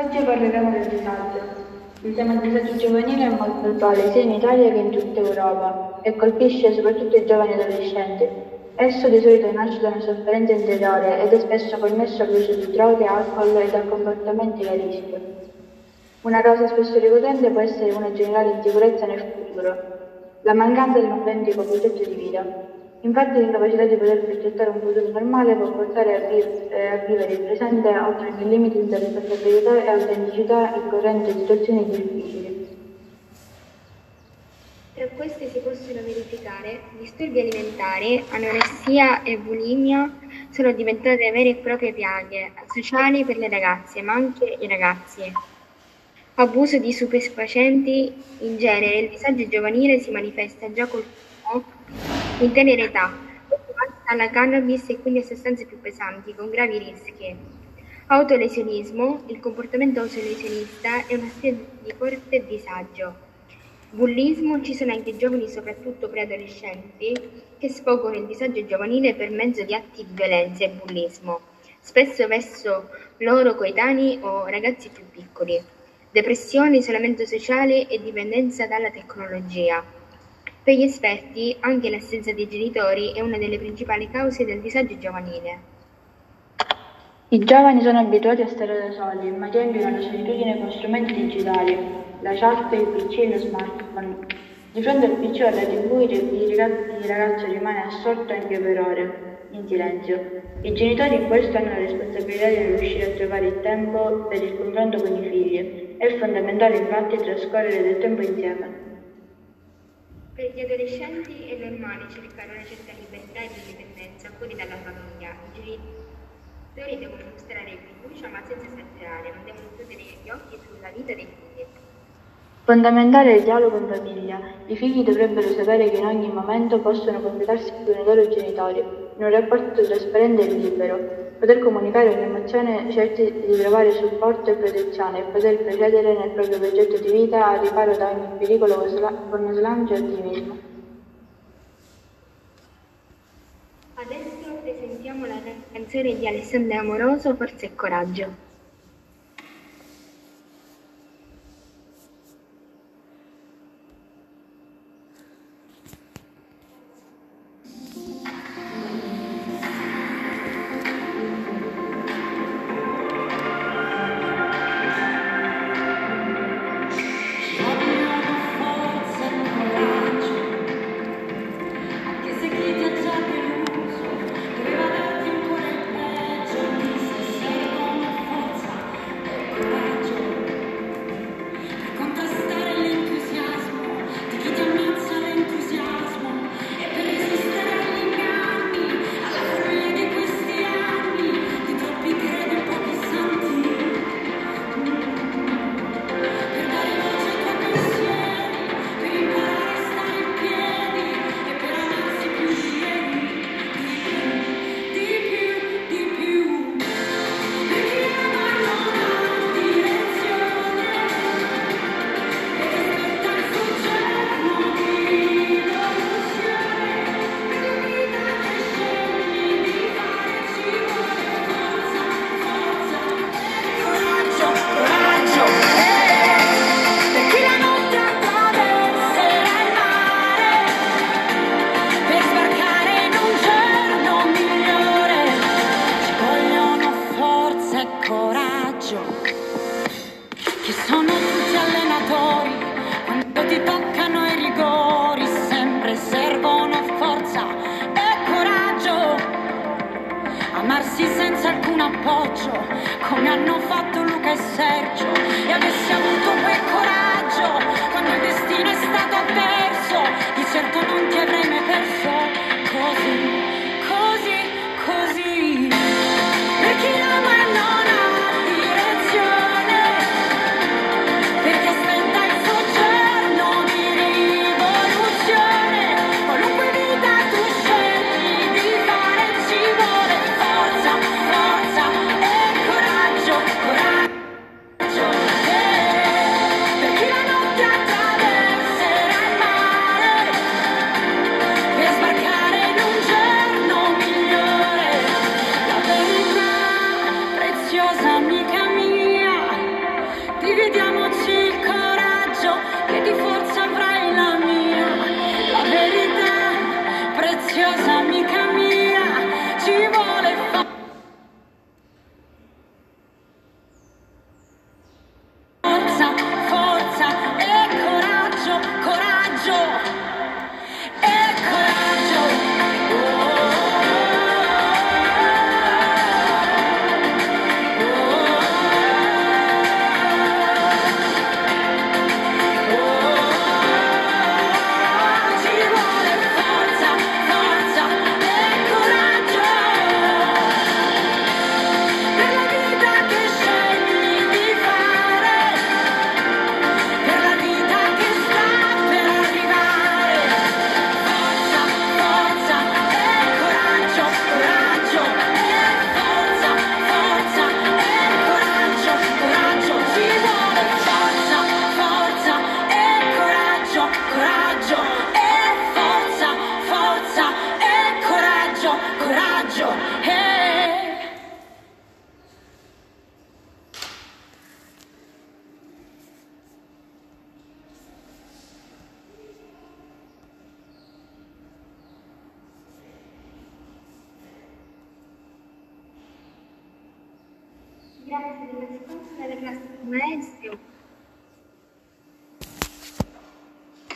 Oggi parleremo del disagio. Il tema del disagio giovanile è molto attuale sia in Italia che in tutta Europa e colpisce soprattutto i giovani adolescenti. Esso di solito nasce da una sofferenza interiore ed è spesso connesso all'uso di droghe, alcol e da comportamenti a rischio. Una causa spesso ricorrente può essere una generale insicurezza nel futuro, la mancanza di un autentico progetto di vita. Infatti l'incapacità di poter progettare un futuro normale può portare a, vi- eh, a vivere il presente oltre i limiti di responsabilità e autenticità in situazioni difficili. Tra queste si possono verificare disturbi alimentari, anoressia e bulimia sono diventate vere e proprie piaghe sociali per le ragazze, ma anche i ragazzi. Abuso di stupefacenti, in genere il disagio giovanile si manifesta già col in tenera età, alla cannabis e quindi a sostanze più pesanti, con gravi rischi. Autolesionismo, il comportamento autolesionista è una spia di forte disagio. Bullismo, ci sono anche giovani, soprattutto preadolescenti, che sfogano il disagio giovanile per mezzo di atti di violenza e bullismo, spesso verso loro coetanei o ragazzi più piccoli. Depressione, isolamento sociale e dipendenza dalla tecnologia. Per gli esperti, anche l'assenza dei genitori è una delle principali cause del disagio giovanile. I giovani sono abituati a stare da soli, ma riempiono la solitudine con strumenti digitali, la chat, il PC e lo smartphone. Di fronte al PC o alla TV il ragazzo rimane assorto anche per ore, in silenzio. I genitori in questo hanno la responsabilità di riuscire a trovare il tempo per il confronto con i figli. È fondamentale infatti trascorrere del tempo insieme. Per gli adolescenti è normale cercare una certa libertà e indipendenza fuori dalla famiglia. I genitori devono mostrare fiducia ma senza esagerare, non devono chiudere gli occhi sulla vita dei figli. Fondamentale è il dialogo in famiglia. I figli dovrebbero sapere che in ogni momento possono confidarsi con i loro genitori, in un rapporto trasparente e libero. Poter comunicare ogni emozione certi di trovare supporto e protezione e poter procedere nel proprio progetto di vita al riparo da ogni pericolo con sla- con slancio e ottimismo. Adesso presentiamo la canzone di Alessandra Amoroso, Forza e Coraggio. Sergio, e avessi avuto Obrigada a Deus, quando era